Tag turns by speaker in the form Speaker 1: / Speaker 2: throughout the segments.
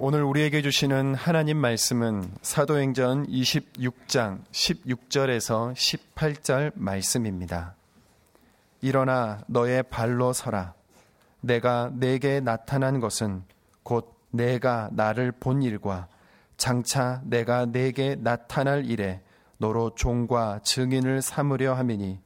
Speaker 1: 오늘 우리에게 주시는 하나님 말씀은 사도행전 26장 16절에서 18절 말씀입니다. 일어나 너의 발로 서라. 내가 내게 나타난 것은 곧 내가 나를 본 일과 장차 내가 내게 나타날 일에 너로 종과 증인을 삼으려 함이니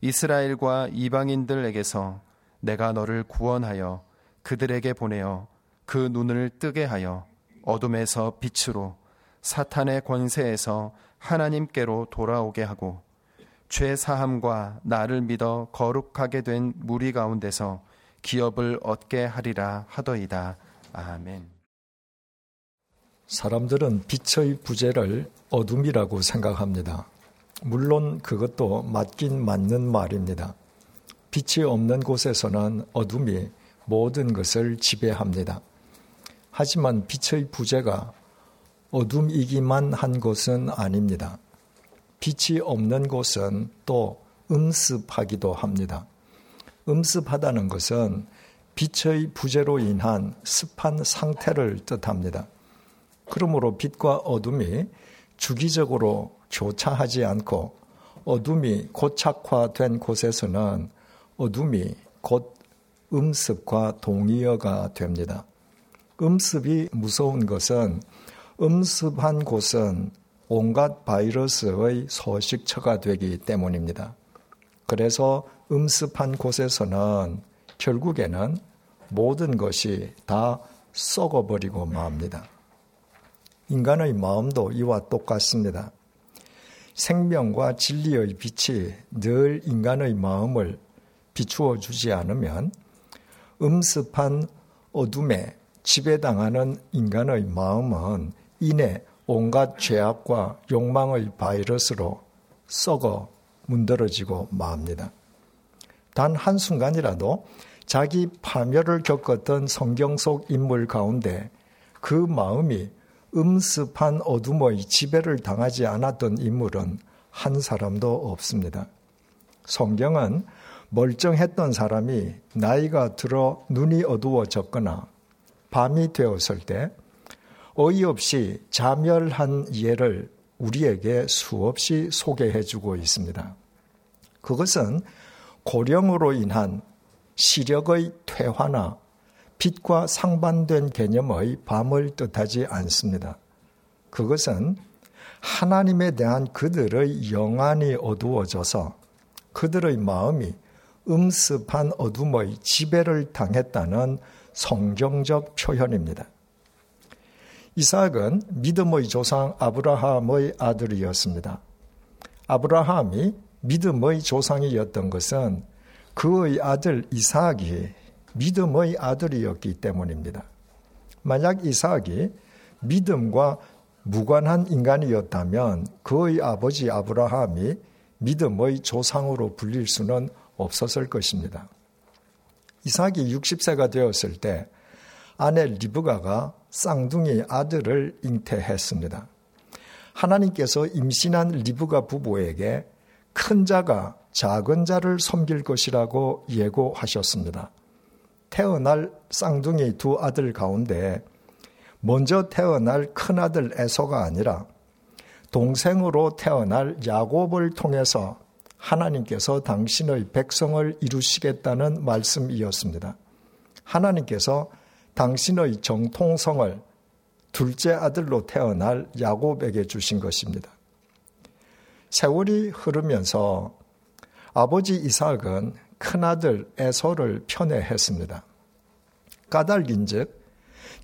Speaker 1: 이스라엘과 이방인들에게서 내가 너를 구원하여 그들에게 보내어 그 눈을 뜨게 하여 어둠에서 빛으로 사탄의 권세에서 하나님께로 돌아오게 하고 죄 사함과 나를 믿어 거룩하게 된 무리 가운데서 기업을 얻게 하리라 하더이다. 아멘.
Speaker 2: 사람들은 빛의 부재를 어둠이라고 생각합니다. 물론 그것도 맞긴 맞는 말입니다. 빛이 없는 곳에서는 어둠이 모든 것을 지배합니다. 하지만 빛의 부재가 어둠이기만 한 것은 아닙니다. 빛이 없는 곳은 또 음습하기도 합니다. 음습하다는 것은 빛의 부재로 인한 습한 상태를 뜻합니다. 그러므로 빛과 어둠이 주기적으로 교차하지 않고 어둠이 고착화된 곳에서는 어둠이 곧 음습과 동의어가 됩니다. 음습이 무서운 것은 음습한 곳은 온갖 바이러스의 소식처가 되기 때문입니다. 그래서 음습한 곳에서는 결국에는 모든 것이 다 썩어버리고 맙니다. 인간의 마음도 이와 똑같습니다. 생명과 진리의 빛이 늘 인간의 마음을 비추어 주지 않으면 음습한 어둠에 지배당하는 인간의 마음은 이내 온갖 죄악과 욕망의 바이러스로 썩어 문드러지고 맙니다. 단 한순간이라도 자기 파멸을 겪었던 성경 속 인물 가운데 그 마음이 음습한 어둠의 지배를 당하지 않았던 인물은 한 사람도 없습니다. 성경은 멀쩡했던 사람이 나이가 들어 눈이 어두워졌거나 밤이 되었을 때 어이없이 자멸한 예를 우리에게 수없이 소개해 주고 있습니다. 그것은 고령으로 인한 시력의 퇴화나 빛과 상반된 개념의 밤을 뜻하지 않습니다. 그것은 하나님에 대한 그들의 영안이 어두워져서 그들의 마음이 음습한 어둠의 지배를 당했다는 성경적 표현입니다. 이삭은 믿음의 조상 아브라함의 아들이었습니다. 아브라함이 믿음의 조상이었던 것은 그의 아들 이삭이 믿음의 아들이었기 때문입니다. 만약 이삭이 믿음과 무관한 인간이었다면 그의 아버지 아브라함이 믿음의 조상으로 불릴 수는 없었을 것입니다. 이삭이 60세가 되었을 때 아내 리브가가 쌍둥이 아들을 잉태했습니다. 하나님께서 임신한 리브가 부부에게 큰 자가 작은 자를 섬길 것이라고 예고하셨습니다. 태어날 쌍둥이 두 아들 가운데 먼저 태어날 큰 아들 에서가 아니라 동생으로 태어날 야곱을 통해서 하나님께서 당신의 백성을 이루시겠다는 말씀이었습니다. 하나님께서 당신의 정통성을 둘째 아들로 태어날 야곱에게 주신 것입니다. 세월이 흐르면서 아버지 이삭은 큰아들 에서를 편애했습니다. 까닭인즉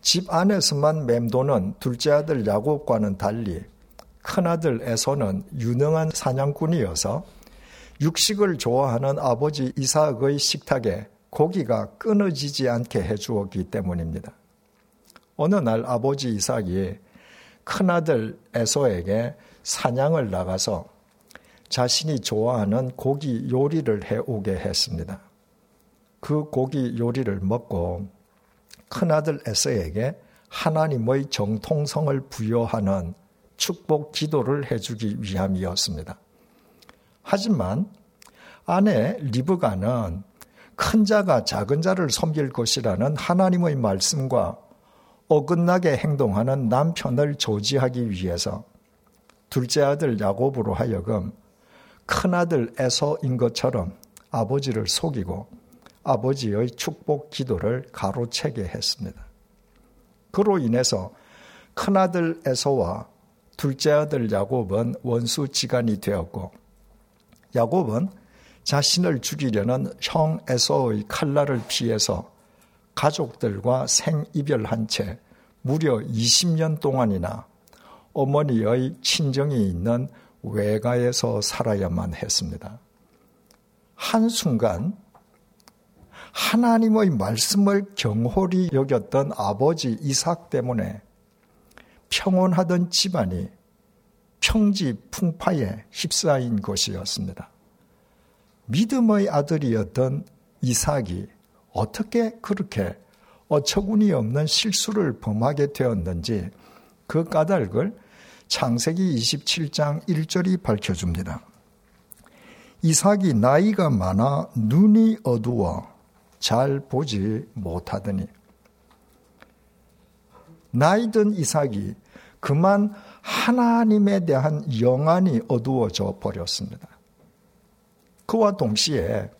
Speaker 2: 집 안에서만 맴도는 둘째 아들 야곱과는 달리 큰아들 에서는 유능한 사냥꾼이어서 육식을 좋아하는 아버지 이삭의 식탁에 고기가 끊어지지 않게 해 주었기 때문입니다. 어느 날 아버지 이삭이 큰아들 에서에게 사냥을 나가서 자신이 좋아하는 고기 요리를 해 오게 했습니다. 그 고기 요리를 먹고 큰아들 에서에게 하나님의 정통성을 부여하는 축복 기도를 해주기 위함이었습니다. 하지만 아내 리브가는 큰 자가 작은 자를 섬길 것이라는 하나님의 말씀과 어긋나게 행동하는 남편을 조지하기 위해서 둘째 아들 야곱으로 하여금 큰 아들 에서인 것처럼 아버지를 속이고 아버지의 축복 기도를 가로채게 했습니다. 그로 인해서 큰아들 에서와 둘째 아들 야곱은 원수 지간이 되었고 야곱은 자신을 죽이려는 형 에서의 칼날을 피해서 가족들과 생이별한 채 무려 20년 동안이나 어머니의 친정이 있는 외가에서 살아야만 했습니다. 한순간 하나님의 말씀을 경홀히 여겼던 아버지 이삭 때문에 평온하던 집안이 평지 풍파에 휩싸인 것이었습니다. 믿음의 아들이었던 이삭이 어떻게 그렇게 어처구니 없는 실수를 범하게 되었는지 그 까닭을 창세기 27장 1절이 밝혀줍니다. 이삭이 나이가 많아 눈이 어두워 잘 보지 못하더니 나이든 이삭이 그만 하나님에 대한 영안이 어두워져 버렸습니다. 그와 동시에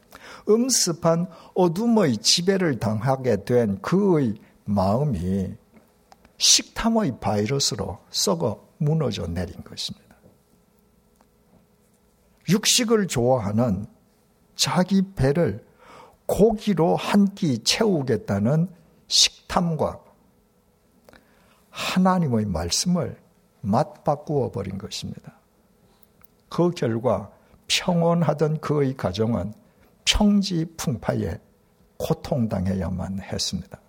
Speaker 2: 음습한 어둠의 지배를 당하게 된 그의 마음이 식탐의 바이러스로 썩어 무너져 내린 것입니다. 육식을 좋아하는 자기 배를 고기로 한 끼 채우겠다는 식탐과 하나님의 말씀을 맞바꾸어 버린 것입니다. 그 결과 평온하던 그의 가정은 평지풍파에 고통당해야만 했습니다.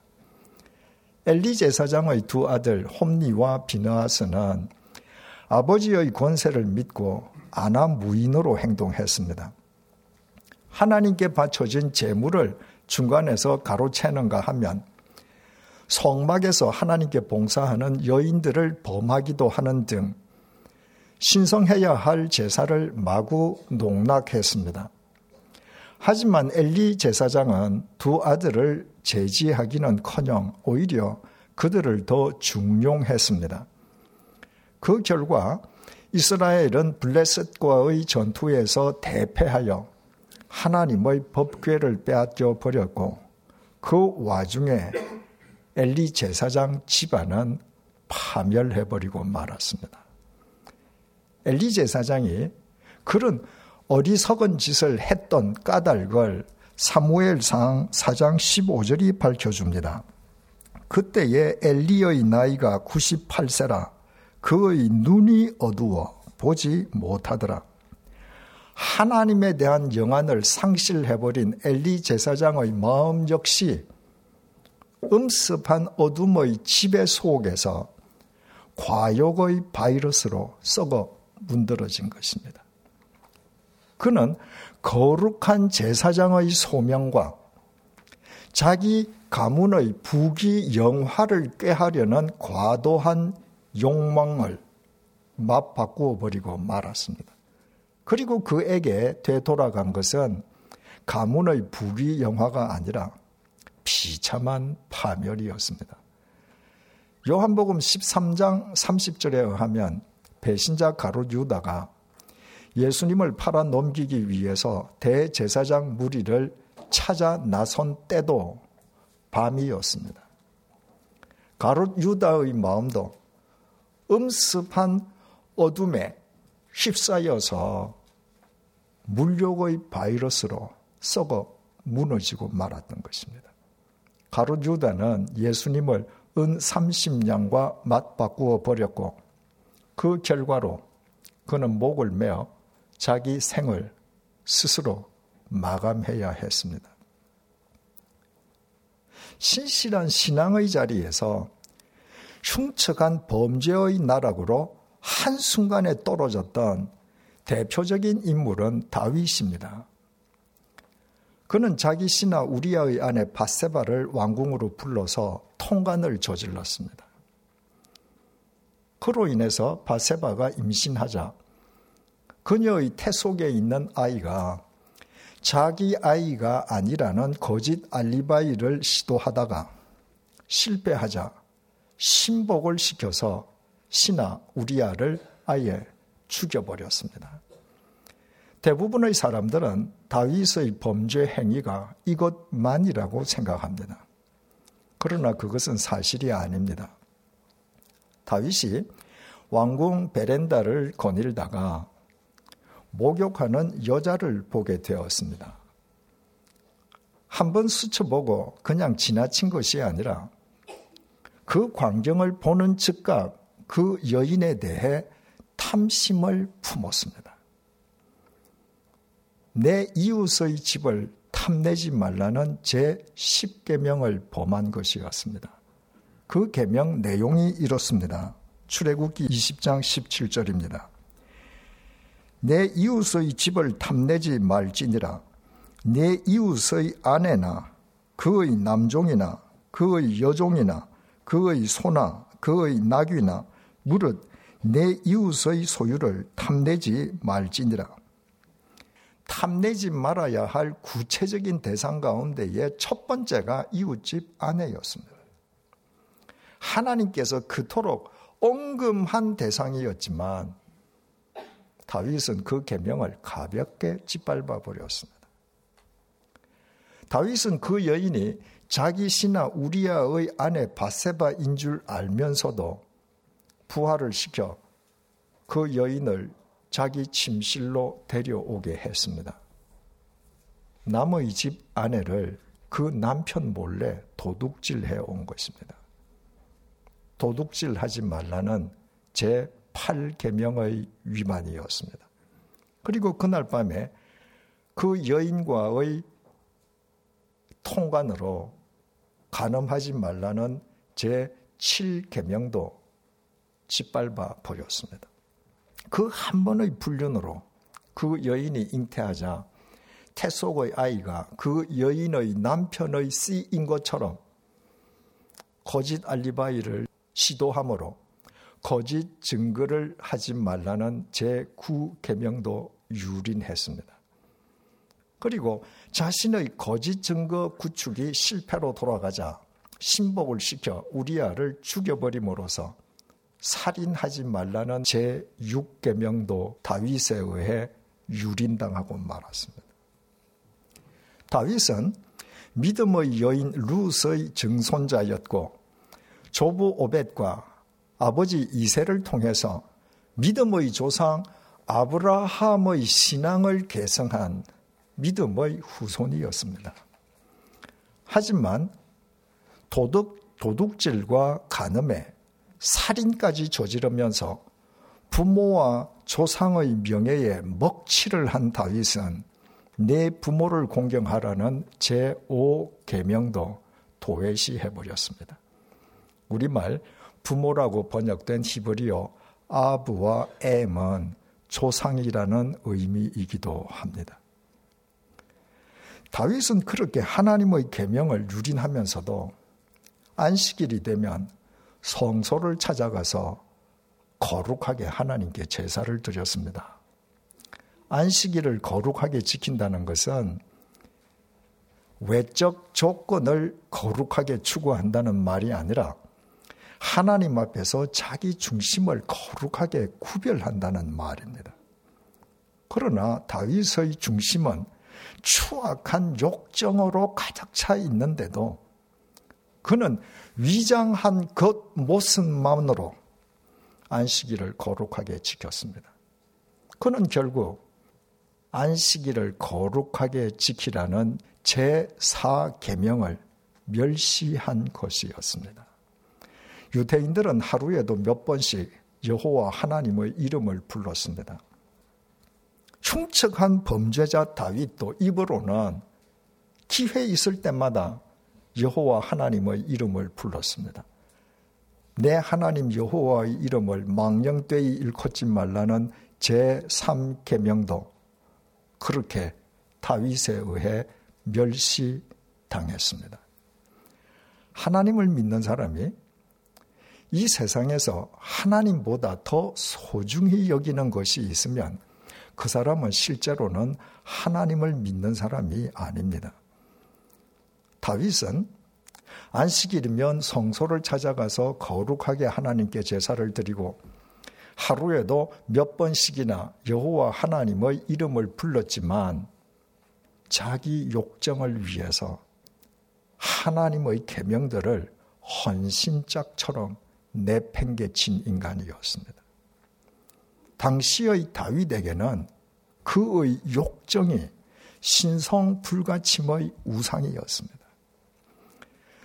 Speaker 2: 엘리 제사장의 두 아들 홈니와 비나하스는 아버지의 권세를 믿고 아나 무인으로 행동했습니다. 하나님께 바쳐진 재물을 중간에서 가로채는가 하면 성막에서 하나님께 봉사하는 여인들을 범하기도 하는 등 신성해야 할 제사를 마구 농락했습니다. 하지만 엘리 제사장은 두 아들을 제지하기는 커녕 오히려 그들을 더 중용했습니다. 그 결과 이스라엘은 블레셋과의 전투에서 대패하여 하나님의 법궤를 빼앗겨 버렸고 그 와중에 엘리 제사장 집안은 파멸해버리고 말았습니다. 엘리 제사장이 그런 어리석은 짓을 했던 까닭을 사무엘상 4장 15절이 밝혀줍니다. 그때의 엘리의 나이가 98세라 그의 눈이 어두워 보지 못하더라. 하나님에 대한 영안을 상실해버린 엘리 제사장의 마음 역시 음습한 어둠의 지배 속에서 과욕의 바이러스로 썩어 문드러진 것입니다. 그는 거룩한 제사장의 소명과 자기 가문의 부귀 영화를 꾀하려는 과도한 욕망을 맞바꾸어 버리고 말았습니다. 그리고 그에게 되돌아간 것은 가문의 부귀 영화가 아니라 비참한 파멸이었습니다. 요한복음 13장 30절에 의하면 배신자 가롯 유다가 예수님을 팔아 넘기기 위해서 대제사장 무리를 찾아 나선 때도 밤이었습니다. 가롯 유다의 마음도 음습한 어둠에 휩싸여서 물욕의 바이러스로 썩어 무너지고 말았던 것입니다. 가롯 유다는 예수님을 은 30냥과 맞바꾸어 버렸고 그 결과로 그는 목을 메어 자기 생을 스스로 마감해야 했습니다. 신실한 신앙의 자리에서 흉측한 범죄의 나락으로 한순간에 떨어졌던 대표적인 인물은 다윗입니다. 그는 자기 신하 우리아의 아내 바세바를 왕궁으로 불러서 통간을 저질렀습니다. 그로 인해서 바세바가 임신하자 그녀의 태 속에 있는 아이가 자기 아이가 아니라는 거짓 알리바이를 시도하다가 실패하자 신복을 시켜서 신하 우리아를 아예 죽여버렸습니다. 대부분의 사람들은 다윗의 범죄 행위가 이것만이라고 생각합니다. 그러나 그것은 사실이 아닙니다. 다윗이 왕궁 베렌다를 거닐다가 목욕하는 여자를 보게 되었습니다. 한 번 스쳐보고 그냥 지나친 것이 아니라 그 광경을 보는 즉각 그 여인에 대해 탐심을 품었습니다. 내 이웃의 집을 탐내지 말라는 제 10계명을 범한 것이었습니다. 그 계명 내용이 이렇습니다. 출애굽기 20장 17절입니다. 내 이웃의 집을 탐내지 말지니라 내 이웃의 아내나 그의 남종이나 그의 여종이나 그의 소나 그의 낙이나 무릇 내 이웃의 소유를 탐내지 말지니라. 탐내지 말아야 할 구체적인 대상 가운데의 첫 번째가 이웃집 아내였습니다. 하나님께서 그토록 엉금한 대상이었지만 다윗은 그 계명을 가볍게 짓밟아 버렸습니다. 다윗은 그 여인이 자기 신하 우리아의 아내 바세바인 줄 알면서도 부활을 시켜 그 여인을 자기 침실로 데려오게 했습니다. 남의 집 아내를 그 남편 몰래 도둑질해 온 것입니다. 도둑질 하지 말라는 제 8계명의 위반이었습니다. 그리고 그날 밤에 그 여인과의 통관으로 간음하지 말라는 제 7계명도 짓밟아 버렸습니다. 그 한 번의 불륜으로 그 여인이 잉태하자 태속의 아이가 그 여인의 남편의 씨인 것처럼 거짓 알리바이를 시도함으로 거짓 증거를 하지 말라는 제9계명도 유린했습니다. 그리고 자신의 거짓 증거 구축이 실패로 돌아가자 신복을 시켜 우리아를 죽여버림으로써 살인하지 말라는 제6계명도 다윗에 의해 유린당하고 말았습니다. 다윗은 믿음의 여인 루스의 증손자였고 조부 오벳과 아버지 이세를 통해서 믿음의 조상 아브라함의 신앙을 개성한 믿음의 후손이었습니다. 하지만 도둑, 도둑질과 간음에 살인까지 저지르면서 부모와 조상의 명예에 먹칠을 한 다윗은 내 부모를 공경하라는 제5계명도 도외시해 버렸습니다. 우리말 부모라고 번역된 히브리어 아브와 엠은 조상이라는 의미이기도 합니다. 다윗은 그렇게 하나님의 계명을 유린하면서도 안식일이 되면 성소를 찾아가서 거룩하게 하나님께 제사를 드렸습니다. 안식일을 거룩하게 지킨다는 것은 외적 조건을 거룩하게 추구한다는 말이 아니라 하나님 앞에서 자기 중심을 거룩하게 구별한다는 말입니다. 그러나 다윗의 중심은 추악한 욕정으로 가득 차 있는데도 그는 위장한 것 모습만으로 안식일을 거룩하게 지켰습니다. 그는 결국 안식일을 거룩하게 지키라는 제4계명을 멸시한 것이었습니다. 유대인들은 하루에도 몇 번씩 여호와 하나님의 이름을 불렀습니다. 충척한 범죄자 다윗도 입으로는 기회 있을 때마다 여호와 하나님의 이름을 불렀습니다. 내 하나님 여호와의 이름을 망령되이 일컫지 말라는 제3계명도 그렇게 다윗에 의해 멸시당했습니다. 하나님을 믿는 사람이 이 세상에서 하나님보다 더 소중히 여기는 것이 있으면 그 사람은 실제로는 하나님을 믿는 사람이 아닙니다. 다윗은 안식일이면 성소를 찾아가서 거룩하게 하나님께 제사를 드리고 하루에도 몇 번씩이나 여호와 하나님의 이름을 불렀지만 자기 욕정을 위해서 하나님의 계명들을 헌신짝처럼 내팽개친 인간이었습니다. 당시의 다윗에게는 그의 욕정이 신성 불가침의 우상이었습니다.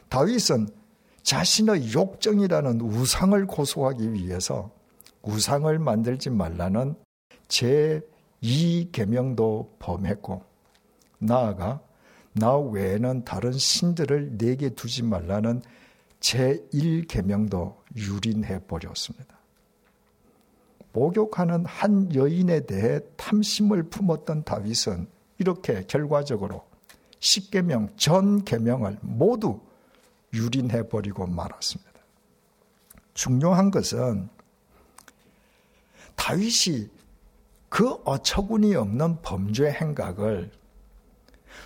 Speaker 2: 다윗은 자신의 욕정이라는 우상을 고소하기 위해서 우상을 만들지 말라는 제2계명도 범했고 나아가 나 외에는 다른 신들을 내게 두지 말라는 제1계명도 유린해 버렸습니다. 목욕하는 한 여인에 대해 탐심을 품었던 다윗은 이렇게 결과적으로 10계명 전 계명을 모두 유린해 버리고 말았습니다. 중요한 것은 다윗이 그 어처구니 없는 범죄 행각을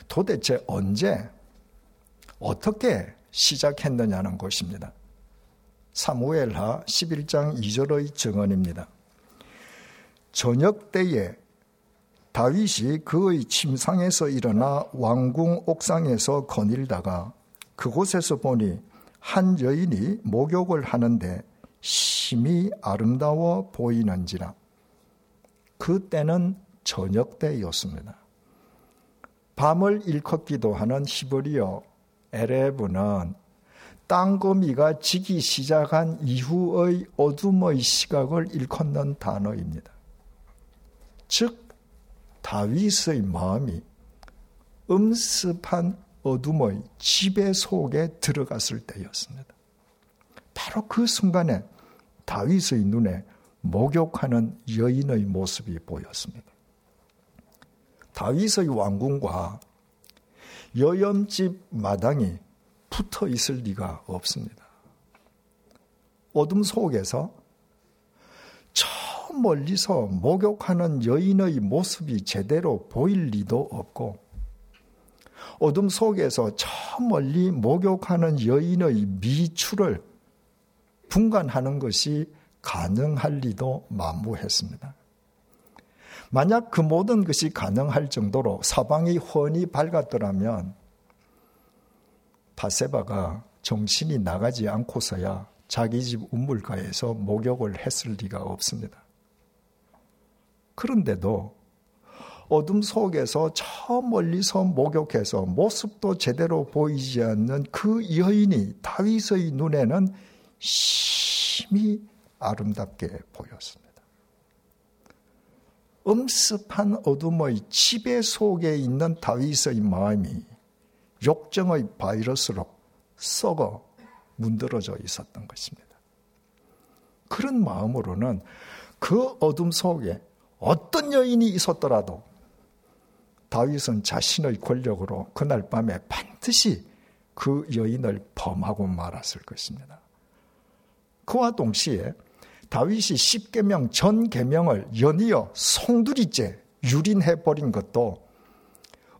Speaker 2: 도대체 언제 어떻게 시작했느냐는 것입니다. 사무엘하 11장 2절의 증언입니다. 저녁 때에 다윗이 그의 침상에서 일어나 왕궁 옥상에서 거닐다가 그곳에서 보니 한 여인이 목욕을 하는데 심히 아름다워 보이는지라. 그때는 저녁 때였습니다. 밤을 일컫기도 하는 히브리어 에레브는 땅거미가 지기 시작한 이후의 어둠의 시각을 일컫는 단어입니다. 즉 다윗의 마음이 음습한 어둠의 지배 속에 들어갔을 때였습니다. 바로 그 순간에 다윗의 눈에 목욕하는 여인의 모습이 보였습니다. 다윗의 왕궁과 여염집 마당이 붙어 있을 리가 없습니다. 어둠 속에서 저 멀리서 목욕하는 여인의 모습이 제대로 보일 리도 없고 어둠 속에서 저 멀리 목욕하는 여인의 미추를 분간하는 것이 가능할 리도 만무했습니다. 만약 그 모든 것이 가능할 정도로 사방이 훤히 밝았더라면 바세바가 정신이 나가지 않고서야 자기 집 우물가에서 목욕을 했을 리가 없습니다. 그런데도 어둠 속에서 저 멀리서 목욕해서 모습도 제대로 보이지 않는 그 여인이 다윗의 눈에는 심히 아름답게 보였습니다. 음습한 어둠의 지배 속에 있는 다윗의 마음이 욕정의 바이러스로 썩어 문드러져 있었던 것입니다. 그런 마음으로는 그 어둠 속에 어떤 여인이 있었더라도 다윗은 자신의 권력으로 그날 밤에 반드시 그 여인을 범하고 말았을 것입니다. 그와 동시에 다윗이 십계명 전 계명을 연이어 송두리째 유린해 버린 것도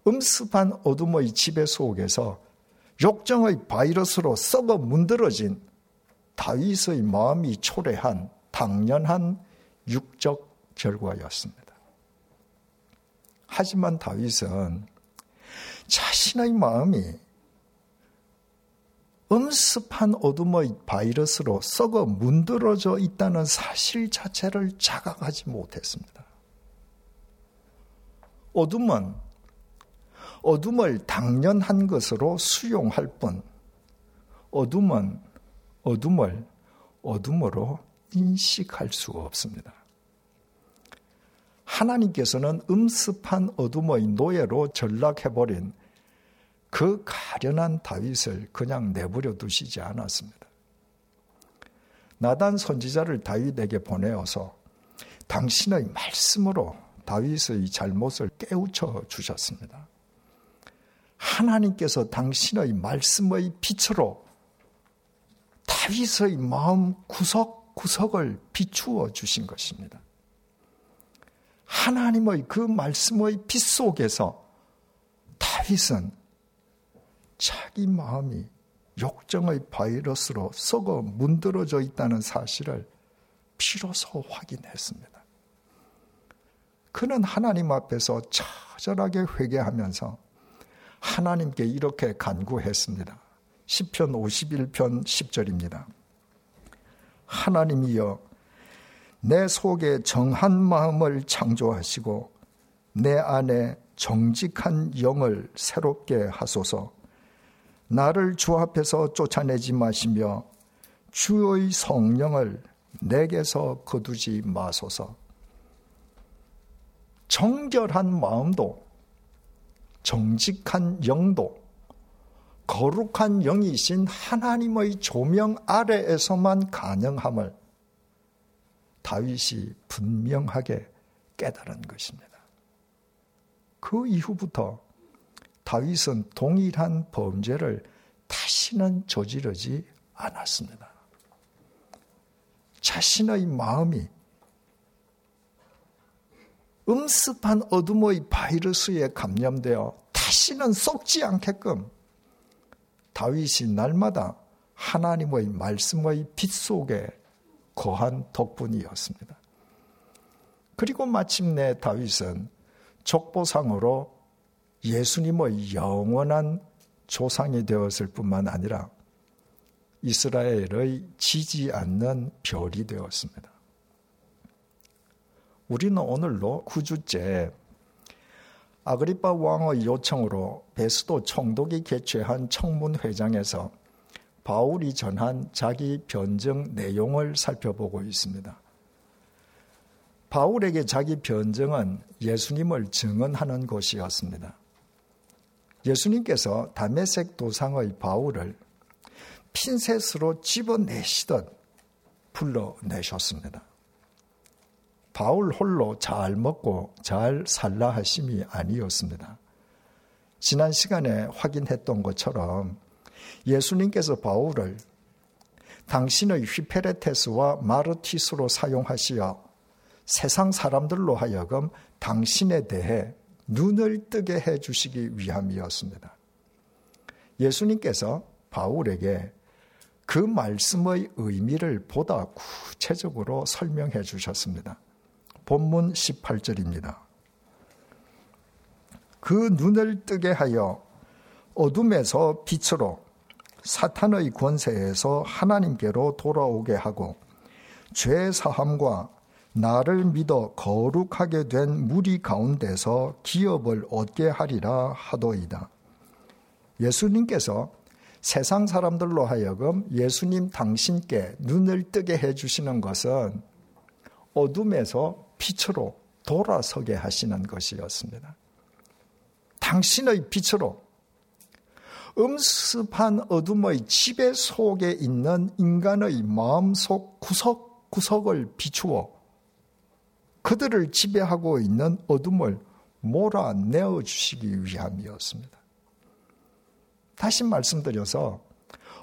Speaker 2: 음습한 어둠의 지배 속에서 욕정의 바이러스로 썩어 문드러진 다윗의 마음이 초래한 당연한 육적 결과였습니다. 하지만 다윗은 자신의 마음이 음습한 어둠의 바이러스로 썩어 문드러져 있다는 사실 자체를 자각하지 못했습니다. 어둠은 어둠을 당연한 것으로 수용할 뿐, 어둠은 어둠을 어둠으로 인식할 수가 없습니다. 하나님께서는 음습한 어둠의 노예로 전락해버린 그 가련한 다윗을 그냥 내버려 두시지 않았습니다. 나단 선지자를 다윗에게 보내어서 당신의 말씀으로 다윗의 잘못을 깨우쳐 주셨습니다. 하나님께서 당신의 말씀의 빛으로 다윗의 마음 구석구석을 비추어 주신 것입니다. 하나님의 그 말씀의 빛 속에서 다윗은 자기 마음이 욕정의 바이러스로 썩어 문드러져 있다는 사실을 비로소 확인했습니다. 그는 하나님 앞에서 처절하게 회개하면서 하나님께 이렇게 간구했습니다. 10편 51편 10절입니다. 하나님이여 내 속에 정한 마음을 창조하시고 내 안에 정직한 영을 새롭게 하소서. 나를 주 앞에서 쫓아내지 마시며 주의 성령을 내게서 거두지 마소서. 정결한 마음도 정직한 영도 거룩한 영이신 하나님의 조명 아래에서만 가능함을 다윗이 분명하게 깨달은 것입니다. 그 이후부터 다윗은 동일한 범죄를 다시는 저지르지 않았습니다. 자신의 마음이 음습한 어둠의 바이러스에 감염되어 다시는 썩지 않게끔 다윗이 날마다 하나님의 말씀의 빛 속에 거한 덕분이었습니다. 그리고 마침내 다윗은 족보상으로 예수님의 영원한 조상이 되었을 뿐만 아니라 이스라엘의 지지 않는 별이 되었습니다. 우리는 오늘로 9주째 아그리파 왕의 요청으로 베스도 총독이 개최한 청문회장에서 바울이 전한 자기 변증 내용을 살펴보고 있습니다. 바울에게 자기 변증은 예수님을 증언하는 것이었습니다. 예수님께서 다메섹 도상의 바울을 핀셋으로 집어내시듯 불러내셨습니다. 바울 홀로 잘 먹고 잘 살라 하심이 아니었습니다. 지난 시간에 확인했던 것처럼 예수님께서 바울을 당신의 휘페레테스와 마르티스로 사용하시어 세상 사람들로 하여금 당신에 대해 눈을 뜨게 해 주시기 위함이었습니다. 예수님께서 바울에게 그 말씀의 의미를 보다 구체적으로 설명해 주셨습니다. 본문 18절입니다. 그 눈을 뜨게 하여 어둠에서 빛으로 사탄의 권세에서 하나님께로 돌아오게 하고 죄 사함과 나를 믿어 거룩하게 된 무리 가운데서 기업을 얻게 하리라 하도이다. 예수님께서 세상 사람들로 하여금 예수님 당신께 눈을 뜨게 해주시는 것은 어둠에서 빛으로 돌아서게 하시는 것이었습니다. 당신의 빛으로 음습한 어둠의 지배 속에 있는 인간의 마음속 구석구석을 비추어 그들을 지배하고 있는 어둠을 몰아내어 주시기 위함이었습니다. 다시 말씀드려서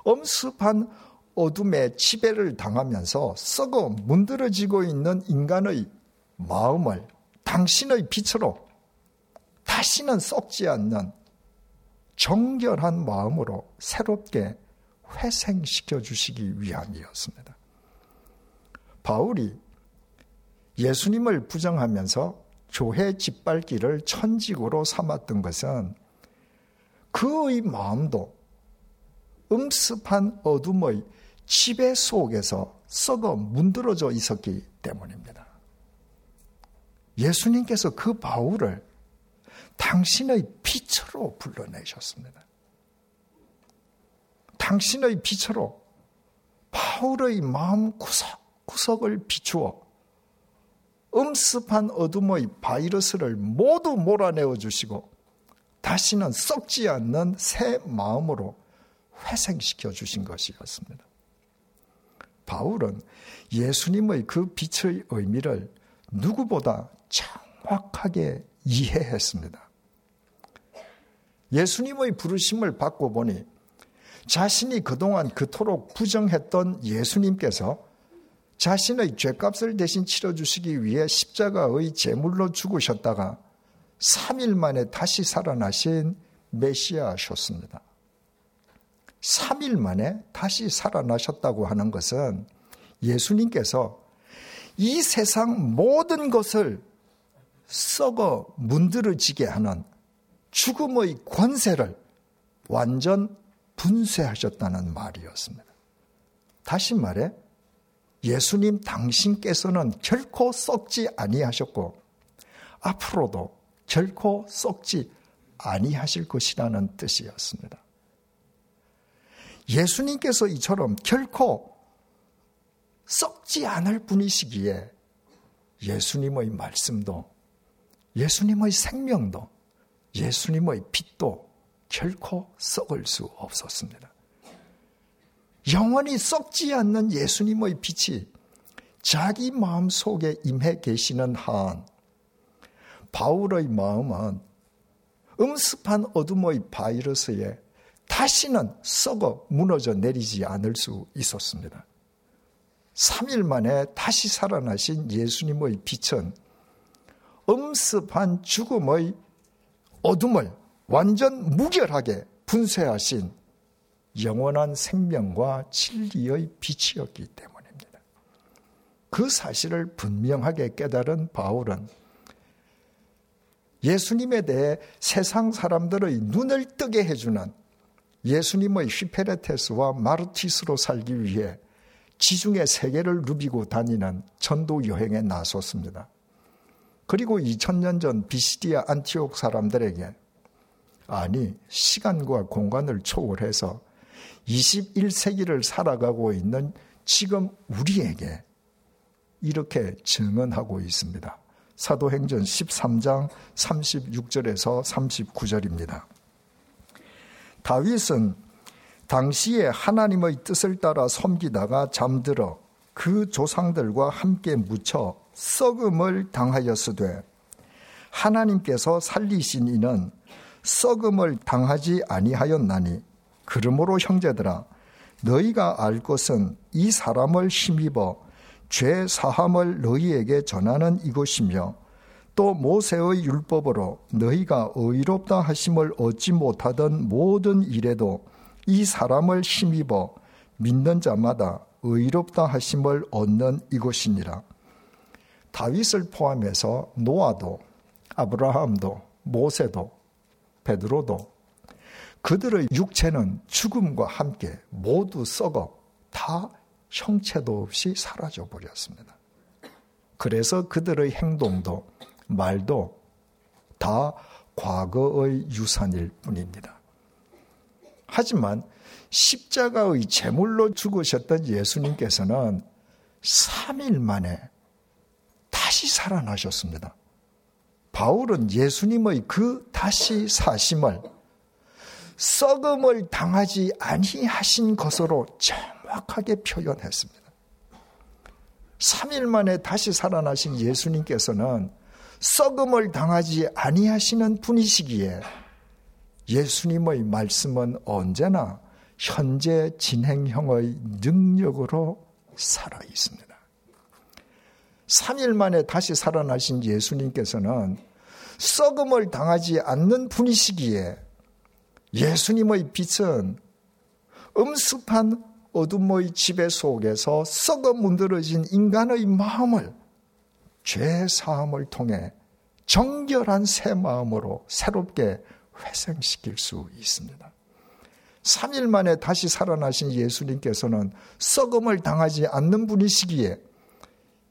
Speaker 2: 엄습한 어둠의 지배를 당하면서 썩어 문드러지고 있는 인간의 마음을 당신의 빛으로 다시는 썩지 않는 정결한 마음으로 새롭게 회생시켜 주시기 위함이었습니다. 바울이 예수님을 부정하면서 교회 짓밟기를 천직으로 삼았던 것은 그의 마음도 음습한 어둠의 지배 속에서 썩어 문드러져 있었기 때문입니다. 예수님께서 그 바울을 당신의 빛으로 불러내셨습니다. 당신의 빛으로 바울의 마음 구석구석을 비추어 음습한 어둠의 바이러스를 모두 몰아내어 주시고 다시는 썩지 않는 새 마음으로 회생시켜 주신 것이었습니다. 바울은 예수님의 그 빛의 의미를 누구보다 정확하게 이해했습니다. 예수님의 부르심을 받고 보니 자신이 그동안 그토록 부정했던 예수님께서 자신의 죄값을 대신 치러주시기 위해 십자가의 제물로 죽으셨다가 3일 만에 다시 살아나신 메시아셨습니다. 3일 만에 다시 살아나셨다고 하는 것은 예수님께서 이 세상 모든 것을 썩어 문드러지게 하는 죽음의 권세를 완전 분쇄하셨다는 말이었습니다. 다시 말해 예수님 당신께서는 결코 썩지 아니하셨고 앞으로도 결코 썩지 아니하실 것이라는 뜻이었습니다. 예수님께서 이처럼 결코 썩지 않을 분이시기에 예수님의 말씀도 예수님의 생명도 예수님의 빛도 결코 썩을 수 없었습니다. 영원히 썩지 않는 예수님의 빛이 자기 마음 속에 임해 계시는 한 바울의 마음은 음습한 어둠의 바이러스에 다시는 썩어 무너져 내리지 않을 수 있었습니다. 3일 만에 다시 살아나신 예수님의 빛은 음습한 죽음의 어둠을 완전 무결하게 분쇄하신 영원한 생명과 진리의 빛이었기 때문입니다. 그 사실을 분명하게 깨달은 바울은 예수님에 대해 세상 사람들의 눈을 뜨게 해주는 예수님의 휘페레테스와 마르티스로 살기 위해 지중해 세계를 누비고 다니는 전도 여행에 나섰습니다. 그리고 2000년 전 비시디아 안티옥 사람들에게 아니 시간과 공간을 초월해서 21세기를 살아가고 있는 지금 우리에게 이렇게 증언하고 있습니다. 사도행전 13장 36절에서 39절입니다. 다윗은 당시에 하나님의 뜻을 따라 섬기다가 잠들어 그 조상들과 함께 묻혀 썩음을 당하였으되 하나님께서 살리신 이는 썩음을 당하지 아니하였나니 그러므로 형제들아 너희가 알 것은 이 사람을 힘입어 죄 사함을 너희에게 전하는 이것이며 또 모세의 율법으로 너희가 의롭다 하심을 얻지 못하던 모든 일에도 이 사람을 힘입어 믿는 자마다 의롭다 하심을 얻는 이것이니라. 다윗을 포함해서 노아도 아브라함도 모세도 베드로도 그들의 육체는 죽음과 함께 모두 썩어 다 형체도 없이 사라져 버렸습니다. 그래서 그들의 행동도 말도 다 과거의 유산일 뿐입니다. 하지만 십자가의 제물로 죽으셨던 예수님께서는 3일 만에 다시 살아나셨습니다. 바울은 예수님의 그 다시 사심을 썩음을 당하지 아니하신 것으로 정확하게 표현했습니다. 3일 만에 다시 살아나신 예수님께서는 썩음을 당하지 아니하시는 분이시기에 예수님의 말씀은 언제나 현재 진행형의 능력으로 살아 있습니다. 3일 만에 다시 살아나신 예수님께서는 썩음을 당하지 않는 분이시기에 예수님의 빛은 음습한 어둠의 지배 속에서 썩어 문드러진 인간의 마음을 죄 사함을 통해 정결한 새 마음으로 새롭게 회생시킬 수 있습니다. 3일 만에 다시 살아나신 예수님께서는 썩음을 당하지 않는 분이시기에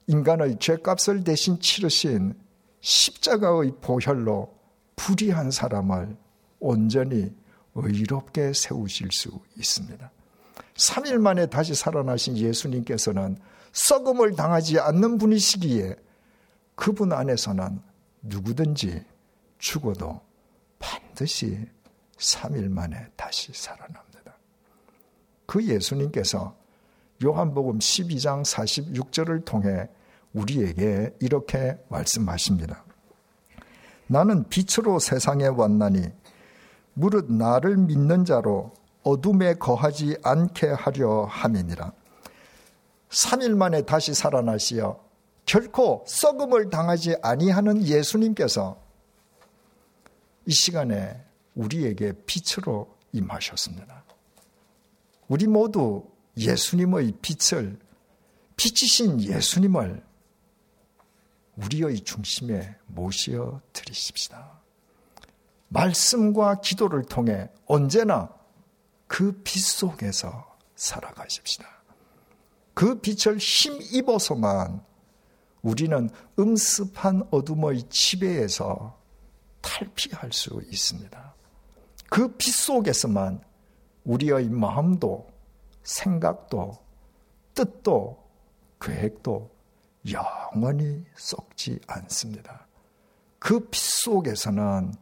Speaker 2: 인간의 죄값을 대신 치르신 십자가의 보혈로 불의한 사람을 온전히 의롭게 세우실 수 있습니다. 3일 만에 다시 살아나신 예수님께서는 썩음을 당하지 않는 분이시기에 그분 안에서는 누구든지 죽어도 반드시 3일 만에 다시 살아납니다. 그 예수님께서 요한복음 12장 46절을 통해 우리에게 이렇게 말씀하십니다. 나는 빛으로 세상에 왔나니 무릇 나를 믿는 자로 어둠에 거하지 않게 하려 함이니라. 3일 만에 다시 살아나시어 결코 썩음을 당하지 아니하는 예수님께서 이 시간에 우리에게 빛으로 임하셨습니다. 우리 모두 예수님의 빛을 빛이신 예수님을 우리의 중심에 모시어 드리십시다. 말씀과 기도를 통해 언제나 그 빛 속에서 살아가십시다. 그 빛을 힘입어서만 우리는 음습한 어둠의 지배에서 탈피할 수 있습니다. 그 빛 속에서만 우리의 마음도 생각도 뜻도 계획도 영원히 썩지 않습니다. 그빛 속에서는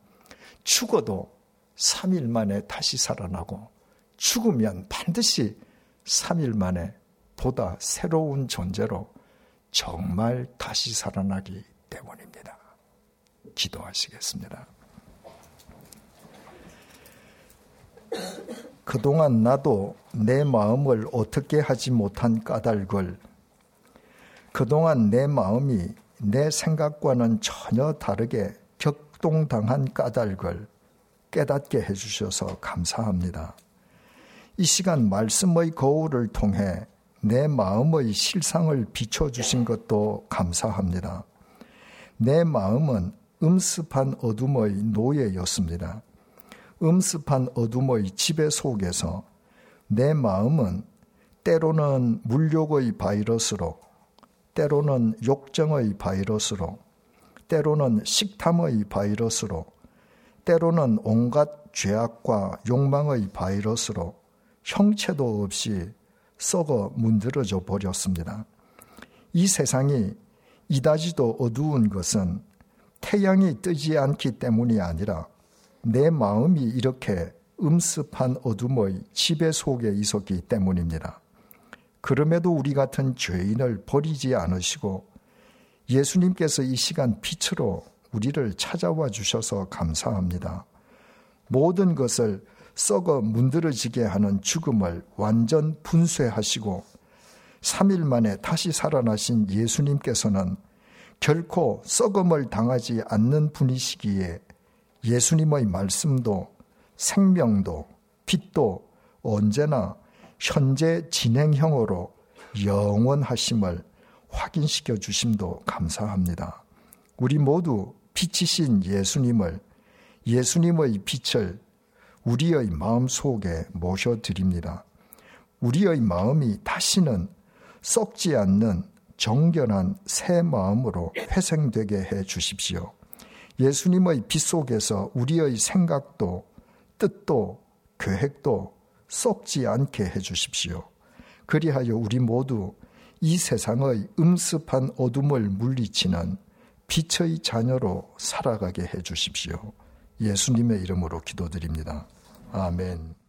Speaker 2: 죽어도 3일 만에 다시 살아나고 죽으면 반드시 3일 만에 보다 새로운 존재로 정말 다시 살아나기 때문입니다. 기도하시겠습니다. 그동안 나도 내 마음을 어떻게 하지 못한 까닭을 그동안 내 마음이 내 생각과는 전혀 다르게 격동당한 까닭을 깨닫게 해주셔서 감사합니다. 이 시간 말씀의 거울을 통해 내 마음의 실상을 비춰주신 것도 감사합니다. 내 마음은 음습한 어둠의 노예였습니다. 음습한 어둠의 지배 속에서 내 마음은 때로는 물욕의 바이러스로, 때로는 욕정의 바이러스로, 때로는 식탐의 바이러스로, 때로는 온갖 죄악과 욕망의 바이러스로 형체도 없이 썩어 문드러져 버렸습니다. 이 세상이 이다지도 어두운 것은 태양이 뜨지 않기 때문이 아니라 내 마음이 이렇게 음습한 어둠의 지배 속에 있었기 때문입니다. 그럼에도 우리 같은 죄인을 버리지 않으시고 예수님께서 이 시간 빛으로 우리를 찾아와 주셔서 감사합니다. 모든 것을 썩어 문드러지게 하는 죽음을 완전 분쇄하시고 3일 만에 다시 살아나신 예수님께서는 결코 썩음을 당하지 않는 분이시기에 예수님의 말씀도 생명도 빛도 언제나 현재 진행형으로 영원하심을 확인시켜 주심도 감사합니다. 우리 모두 빛이신 예수님을 예수님의 빛을 우리의 마음 속에 모셔 드립니다. 우리의 마음이 다시는 썩지 않는 정결한 새 마음으로 회생되게 해 주십시오. 예수님의 빛 속에서 우리의 생각도 뜻도 계획도 썩지 않게 해 주십시오. 그리하여 우리 모두 이 세상의 음습한 어둠을 물리치는 빛의 자녀로 살아가게 해 주십시오. 예수님의 이름으로 기도드립니다. 아멘.